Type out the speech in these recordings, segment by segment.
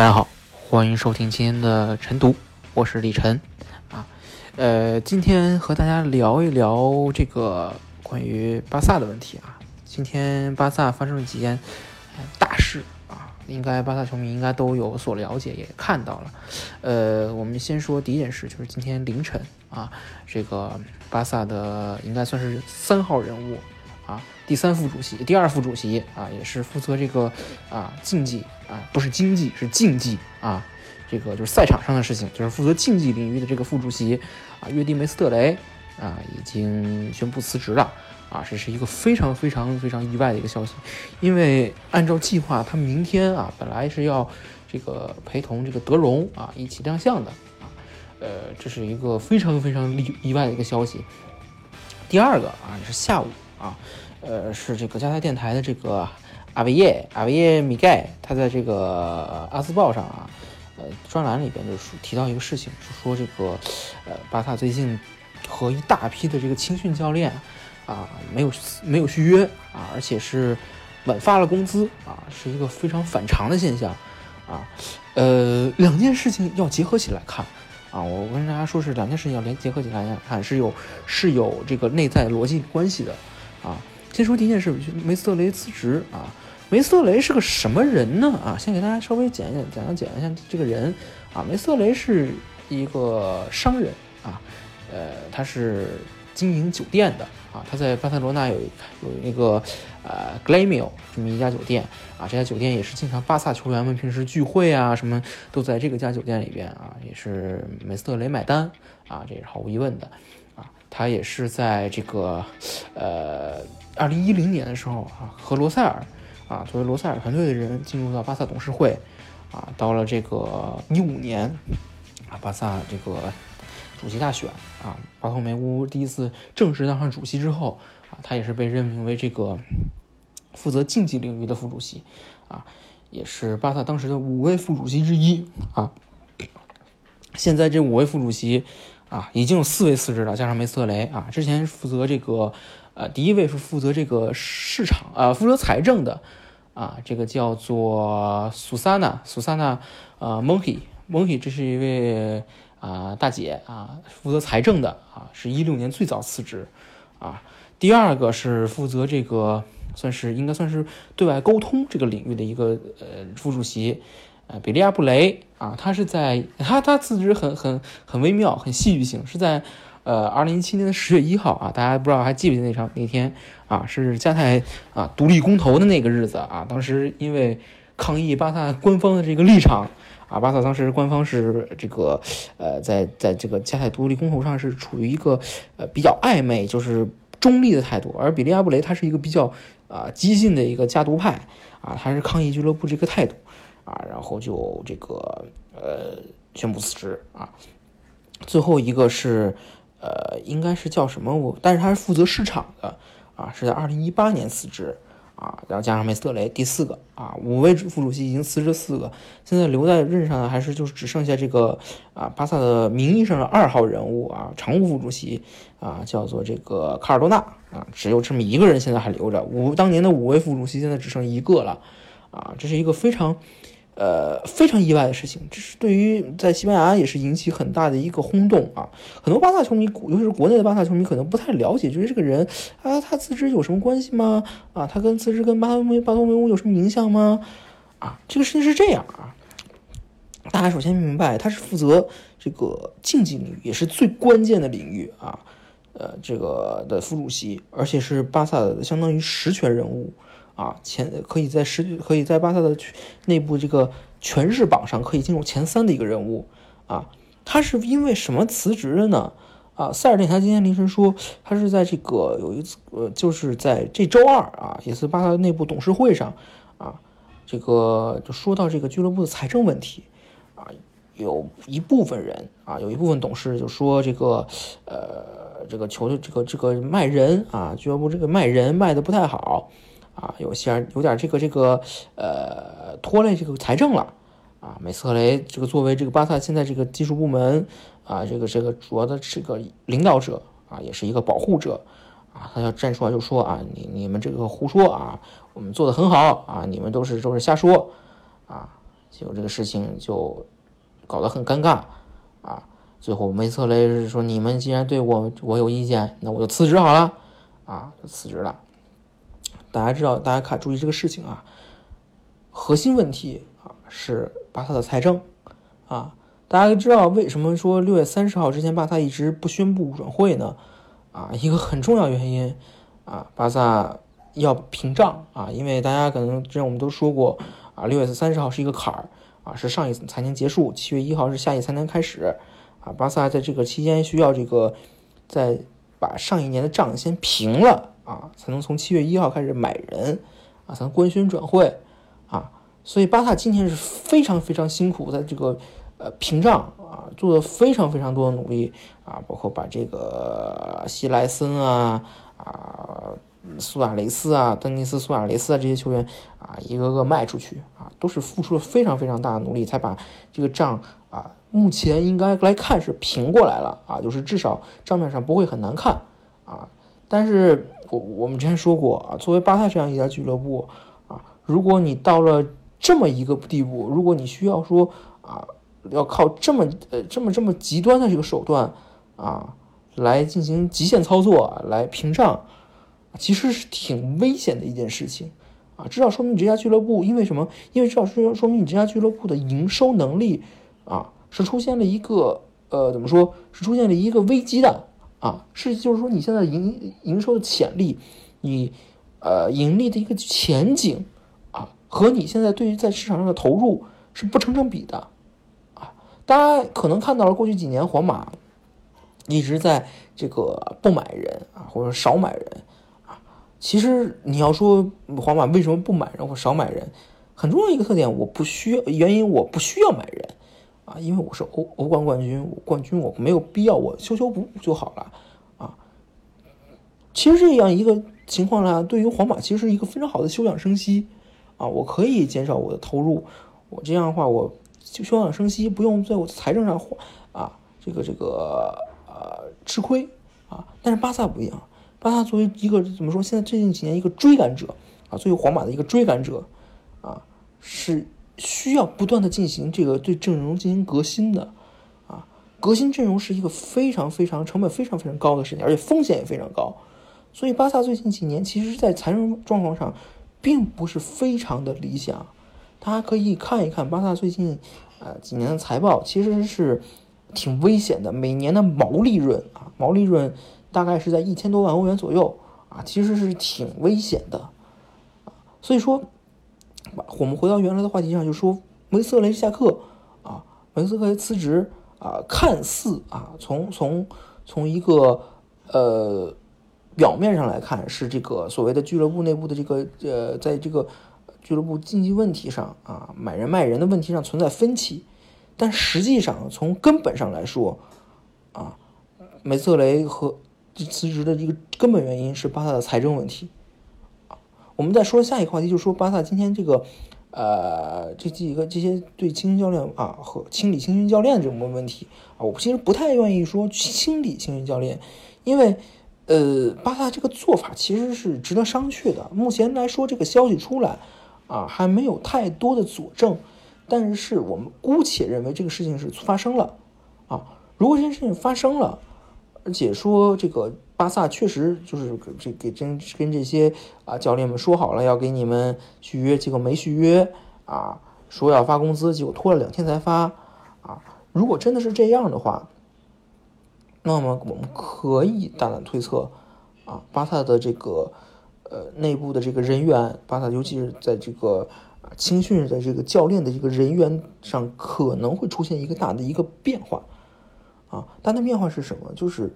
大家好，欢迎收听今天的晨读，我是李晨啊。呃，今天和大家聊一聊这个关于巴萨的问题啊。今天巴萨发生了几件大事啊，应该巴萨球迷应该都有所了解，也看到了。呃，我们先说第一件事，就是今天凌晨啊，这个巴萨的应该算是三号人物。啊，第三副主席、第二副主席啊，也是负责这个啊竞技啊，不是经济，是竞技啊，这个就是赛场上的事情，就是负责竞技领域的这个副主席啊，约蒂梅斯特雷啊，已经宣布辞职了啊，这是一个非常非常非常意外的一个消息，因为按照计划，他明天啊本来是要这个陪同这个德容啊一起亮相的啊，呃，这是一个非常非常意意外的一个消息。第二个啊是下午。啊，呃，是这个加泰电台的这个阿维耶阿维耶米盖，他在这个阿斯报上啊，呃，专栏里边就说提到一个事情，是说这个，呃，巴萨最近和一大批的这个青训教练啊，没有没有续约啊，而且是晚发了工资啊，是一个非常反常的现象啊，呃，两件事情要结合起来看啊，我跟大家说是两件事情要连结合起来看，是有是有这个内在逻辑关系的。啊，先说第一件事，梅斯特雷辞职啊。梅斯特雷是个什么人呢？啊，先给大家稍微讲一讲，讲讲讲一下这个人啊。梅斯特雷是一个商人啊，呃，他是经营酒店的啊。他在巴塞罗那有有那个呃 Glamio 这么一家酒店啊，这家酒店也是经常巴萨球员们平时聚会啊什么都在这个家酒店里边啊，也是梅斯特雷买单啊，这也是毫无疑问的啊。他也是在这个，呃，二零一零年的时候啊，和罗塞尔啊，作为罗塞尔团队的人进入到巴萨董事会，啊，到了这个一五年，啊，巴萨这个主席大选啊，巴托梅乌第一次正式当上主席之后，啊，他也是被任命为这个负责竞技领域的副主席，啊，也是巴萨当时的五位副主席之一啊。现在这五位副主席。啊，已经有四位辞职了，加上梅斯特雷啊，之前负责这个，呃，第一位是负责这个市场，呃，负责财政的，啊，这个叫做苏萨娜，苏萨娜，呃，蒙希，蒙希，这是一位啊大姐啊，负责财政的啊，是一六年最早辞职，啊，第二个是负责这个，算是应该算是对外沟通这个领域的一个呃副主席。呃，比利亚布雷啊，他是在他他辞职很很很微妙，很戏剧性，是在呃二零一七年的十月一号啊，大家不知道还记不记得那场那天啊，是加泰啊独立公投的那个日子啊，当时因为抗议巴萨官方的这个立场啊，巴萨当时官方是这个呃在在这个加泰独立公投上是处于一个呃比较暧昧，就是中立的态度，而比利亚布雷他是一个比较啊激进的一个加独派啊，他是抗议俱乐部这个态度。啊，然后就这个呃宣布辞职啊。最后一个是呃，应该是叫什么我，但是他是负责市场的啊，是在二零一八年辞职啊，然后加上梅斯特雷第四个啊，五位副主席已经辞职四个，现在留在任上的还是就是只剩下这个啊巴萨的名义上的二号人物啊，常务副主席啊，叫做这个卡尔多纳啊，只有这么一个人现在还留着，五当年的五位副主席现在只剩一个了啊，这是一个非常。呃，非常意外的事情，这是对于在西班牙也是引起很大的一个轰动啊！很多巴萨球迷，尤其是国内的巴萨球迷，可能不太了解，觉得这个人啊，他辞职有什么关系吗？啊，他跟辞职跟巴托梅巴托梅乌有什么影响吗？啊，这个事情是这样啊，大家首先明白，他是负责这个竞技领域，也是最关键的领域啊，呃，这个的副主席，而且是巴萨的相当于实权人物。啊，前可以在十可以在巴萨的内部这个权势榜上可以进入前三的一个人物啊，他是因为什么辞职的呢？啊，塞尔电台今天凌晨说，他是在这个有一次，呃，就是在这周二啊，也是巴萨内部董事会上啊，这个就说到这个俱乐部的财政问题啊，有一部分人啊，有一部分董事就说这个，呃，这个球队这个这个卖人啊，俱乐部这个卖人卖的不太好啊，有些有点这个这个呃拖累这个财政了啊，梅斯特雷这个作为这个巴萨现在这个技术部门。啊，这个这个主要的这个领导者啊，也是一个保护者啊，他要站出来就说啊，你你们这个胡说啊，我们做的很好啊，你们都是都是瞎说啊，结果这个事情就搞得很尴尬啊。最后梅特雷是说，你们既然对我我有意见，那我就辞职好了啊，就辞职了。大家知道，大家看注意这个事情啊，核心问题啊是巴萨的财政啊。大家知道为什么说六月三十号之前巴萨一直不宣布转会呢？啊，一个很重要原因啊，巴萨要屏障啊，因为大家可能之前我们都说过啊，六月三十号是一个坎儿啊，是上一财年结束，七月一号是下一财年开始啊，巴萨在这个期间需要这个在把上一年的账先平了啊，才能从七月一号开始买人啊，才能官宣转会啊，所以巴萨今年是非常非常辛苦，在这个。呃，屏障啊，做了非常非常多的努力啊，包括把这个希莱森啊、啊苏亚雷斯啊、丹尼斯苏亚雷斯啊这些球员啊，一个个卖出去啊，都是付出了非常非常大的努力，才把这个账啊，目前应该来看是平过来了啊，就是至少账面上不会很难看啊。但是我我们之前说过啊，作为巴萨这样一家俱乐部啊，如果你到了这么一个地步，如果你需要说啊。要靠这么呃这么这么极端的这个手段啊，来进行极限操作来屏障，其实是挺危险的一件事情啊。至少说明你这家俱乐部因为什么？因为至少说说明你这家俱乐部的营收能力啊是出现了一个呃怎么说是出现了一个危机的啊？是就是说你现在营营收的潜力，你呃盈利的一个前景啊，和你现在对于在市场上的投入是不成正比的。啊大家可能看到了过去几年皇马一直在这个不买人啊，或者少买人啊。其实你要说皇马为什么不买人或少买人，很重要一个特点，我不需要原因，我不需要买人啊，因为我是欧欧冠冠军，冠军我没有必要，我修修补补就好了啊。其实这样一个情况呢，对于皇马其实是一个非常好的休养生息啊，我可以减少我的投入，我这样的话我。就休养生息，不用在我财政上啊，这个这个呃吃亏啊。但是巴萨不一样，巴萨作为一个怎么说？现在最近几年一个追赶者啊，作为皇马的一个追赶者啊，是需要不断的进行这个对阵容进行革新的啊。革新阵容是一个非常非常成本非常非常高的事情，而且风险也非常高。所以巴萨最近几年其实，在财政状况上并不是非常的理想。大家可以看一看巴萨最近，呃几年的财报，其实是挺危险的。每年的毛利润啊，毛利润大概是在一千多万欧元左右啊，其实是挺危险的啊。所以说，我们回到原来的话题上，就说梅瑟雷下课啊，梅瑟雷辞职啊，看似啊，从从从一个呃表面上来看，是这个所谓的俱乐部内部的这个呃，在这个。俱乐部经济问题上啊，买人卖人的问题上存在分歧，但实际上从根本上来说，啊，梅瑟雷和辞职的一个根本原因是巴萨的财政问题。我们再说下一个话题，就是说巴萨今天这个，呃，这几个这些对青训教练啊和清理青训教练这种问题啊，我其实不太愿意说清理青训教练，因为呃，巴萨这个做法其实是值得商榷的。目前来说，这个消息出来。啊，还没有太多的佐证，但是我们姑且认为这个事情是发生了。啊，如果这件事情发生了，而且说这个巴萨确实就是这给真跟这些啊教练们说好了要给你们续约，结果没续约啊，说要发工资，结果拖了两天才发啊。如果真的是这样的话，那么我们可以大胆推测啊，巴萨的这个。呃，内部的这个人员，巴萨尤其是在这个啊青训的这个教练的这个人员上，可能会出现一个大的一个变化，啊，大的变化是什么？就是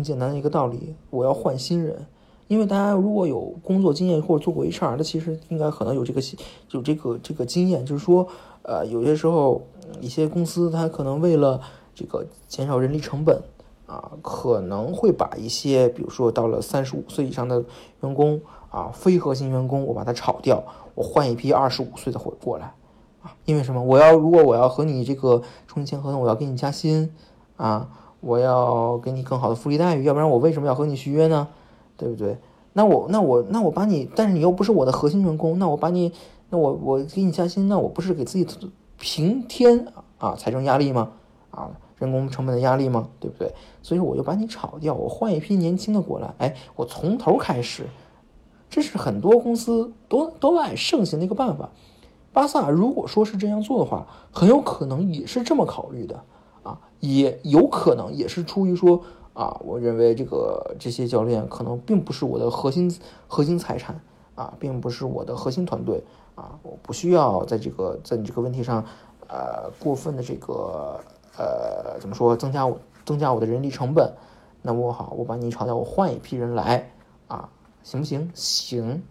很简单的一个道理，我要换新人。因为大家如果有工作经验或者做过 HR，的其实应该可能有这个有这个这个经验，就是说，呃，有些时候一些公司它可能为了这个减少人力成本啊，可能会把一些比如说到了三十五岁以上的员工啊，非核心员工，我把它炒掉，我换一批二十五岁的回过来啊，因为什么？我要如果我要和你这个重新签合同，我要给你加薪啊，我要给你更好的福利待遇，要不然我为什么要和你续约呢？对不对？那我那我那我把你，但是你又不是我的核心员工，那我把你，那我我给你加薪，那我不是给自己平添啊财政压力吗？啊，人工成本的压力吗？对不对？所以我就把你炒掉，我换一批年轻的过来，哎，我从头开始，这是很多公司都都爱盛行的一个办法。巴萨如果说是这样做的话，很有可能也是这么考虑的啊，也有可能也是出于说。啊，我认为这个这些教练可能并不是我的核心核心财产啊，并不是我的核心团队啊，我不需要在这个在你这个问题上，呃，过分的这个呃怎么说增加我增加我的人力成本，那我好，我把你炒掉，我换一批人来啊，行不行？行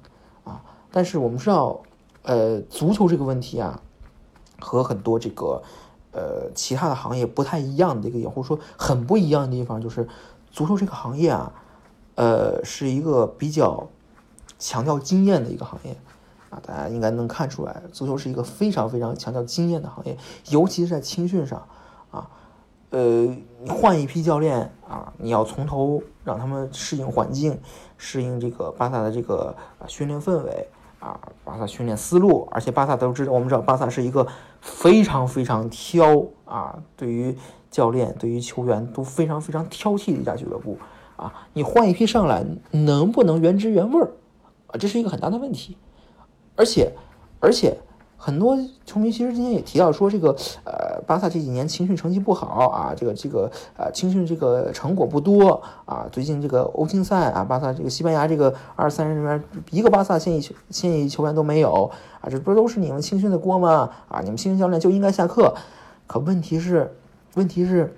啊，但是我们知道，呃，足球这个问题啊，和很多这个。呃，其他的行业不太一样的一个，或者说很不一样的地方，就是足球这个行业啊，呃，是一个比较强调经验的一个行业啊，大家应该能看出来，足球是一个非常非常强调经验的行业，尤其是在青训上啊，呃，你换一批教练啊，你要从头让他们适应环境，适应这个巴萨的这个训练氛围。啊，巴萨训练思路，而且巴萨都知道，我们知道巴萨是一个非常非常挑啊，对于教练、对于球员都非常非常挑剔的一家俱乐部啊。你换一批上来，能不能原汁原味儿啊？这是一个很大的问题，而且，而且。很多球迷其实今天也提到说，这个呃，巴萨这几年青训成绩不好啊，这个这个呃，青训这个成果不多啊。最近这个欧青赛啊，巴萨这个西班牙这个二十三人里面一个巴萨现役现役球员都没有啊，这不都是你们青训的锅吗？啊，你们青训教练就应该下课。可问题是，问题是，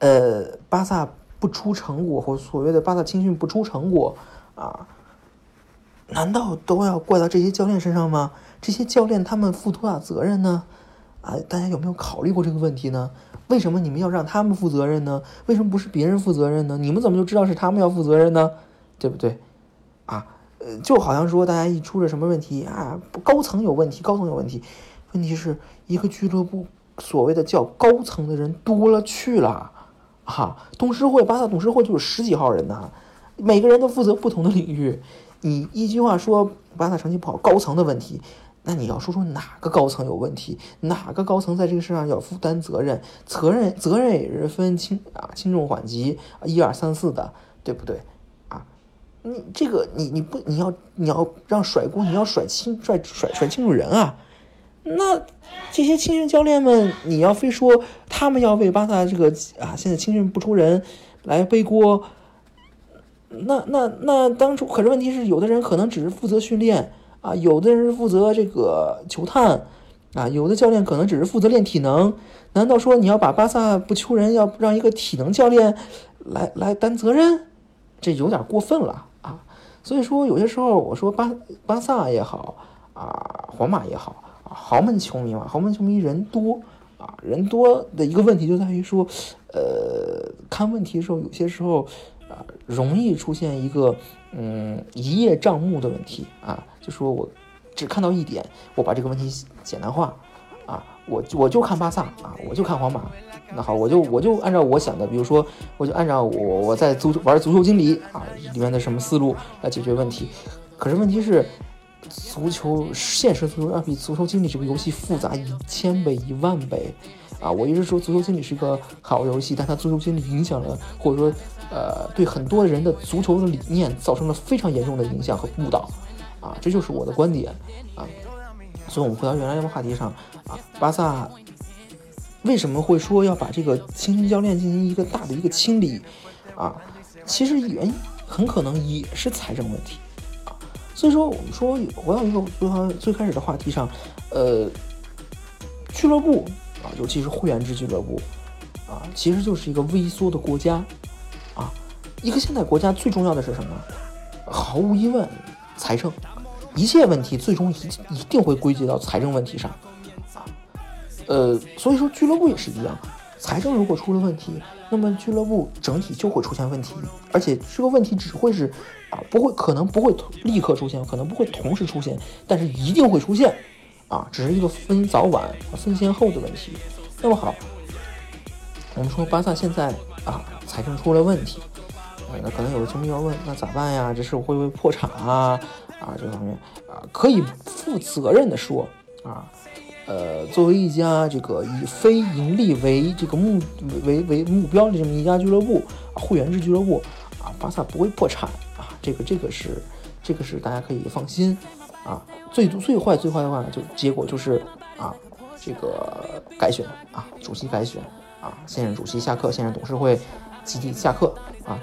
呃，巴萨不出成果，或所谓的巴萨青训不出成果啊，难道都要怪到这些教练身上吗？这些教练他们负多大责任呢？啊，大家有没有考虑过这个问题呢？为什么你们要让他们负责任呢？为什么不是别人负责任呢？你们怎么就知道是他们要负责任呢？对不对？啊，呃，就好像说大家一出了什么问题啊，高层有问题，高层有问题，问题是一个俱乐部所谓的叫高层的人多了去了，哈，董事会巴萨董事会就是十几号人呢，每个人都负责不同的领域，你一句话说巴萨成绩不好，高层的问题。那你要说说哪个高层有问题？哪个高层在这个事上要负担责任？责任责任也是分轻啊轻重缓急啊一二三四的，对不对？啊，你这个你你不你要你要让甩锅，你要甩清甩甩甩清楚人啊。那这些青训教练们，你要非说他们要为巴萨这个啊现在青训不出人来背锅，那那那当初可是问题是，有的人可能只是负责训练。啊，有的人是负责这个球探，啊，有的教练可能只是负责练体能。难道说你要把巴萨不求人，要让一个体能教练来来担责任？这有点过分了啊！所以说，有些时候我说巴巴萨也好啊，皇马也好啊，豪门球迷嘛，豪门球迷人多啊，人多的一个问题就在于说，呃，看问题的时候，有些时候啊，容易出现一个嗯一叶障目的问题啊。就说我只看到一点，我把这个问题简单化，啊，我我就看巴萨啊，我就看皇马，那好，我就我就按照我想的，比如说，我就按照我我在足球玩足球经理啊里面的什么思路来解决问题。可是问题是，足球现实足球要比足球经理这个游戏复杂一千倍一万倍啊！我一直说足球经理是一个好游戏，但它足球经理影响了，或者说呃，对很多人的足球的理念造成了非常严重的影响和误导。啊，这就是我的观点啊，所以，我们回到原来的话题上啊，巴萨为什么会说要把这个青训教练进行一个大的一个清理啊？其实原因很可能也是财政问题啊。所以说，我们说回到一个最最开始的话题上，呃，俱乐部啊，尤其是会员制俱乐部啊，其实就是一个微缩的国家。啊一个现代国家最重要的是什么？毫无疑问，财政。一切问题最终一一定会归结到财政问题上，啊，呃，所以说俱乐部也是一样，财政如果出了问题，那么俱乐部整体就会出现问题，而且这个问题只会是啊，不会可能不会立刻出现，可能不会同时出现，但是一定会出现，啊，只是一个分早晚、分先后的问题。那么好，我们说巴萨现在啊，财政出了问题。那可能有的球迷要问，那咋办呀？这是会不会破产啊？啊，这方面啊，可以负责任的说啊，呃，作为一家这个以非盈利为这个目为为目标的这么一家俱乐部，会员制俱乐部啊，巴萨不会破产啊，这个这个是这个是大家可以放心啊。最最坏最坏的话呢，就结果就是啊，这个改选啊，主席改选啊，现任主席下课，现任董事会集体下课啊。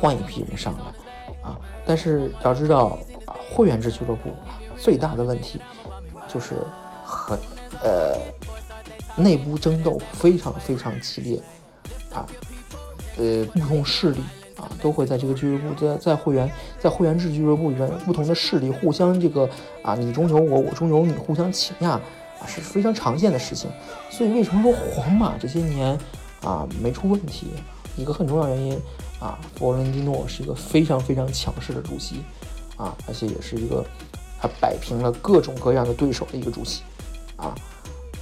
换一批人上来啊！但是要知道啊，会员制俱乐部最大的问题就是很呃内部争斗非常非常激烈啊，呃不同势力啊都会在这个俱乐部在在会员在会员制俱乐部里面不同的势力互相这个啊你中有我我中有你互相请压啊是非常常见的事情。所以为什么说皇马这些年啊没出问题？一个很重要原因。啊，弗洛伦蒂诺是一个非常非常强势的主席，啊，而且也是一个他摆平了各种各样的对手的一个主席，啊，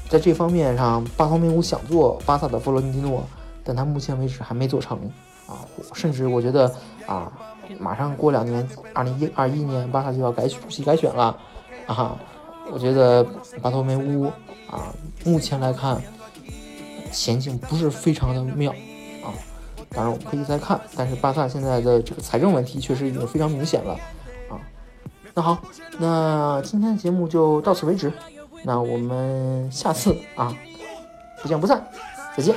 在这方面上，巴托梅乌想做巴萨的弗洛伦蒂诺，但他目前为止还没做成，甚至我觉得啊，马上过两年，二零一二一年巴萨就要改主席改选了，啊，我觉得巴托梅乌啊，目前来看前景不是非常的妙啊。当然，我们可以再看，但是巴萨现在的这个财政问题确实已经非常明显了啊。那好，那今天的节目就到此为止，那我们下次啊，不见不散，再见。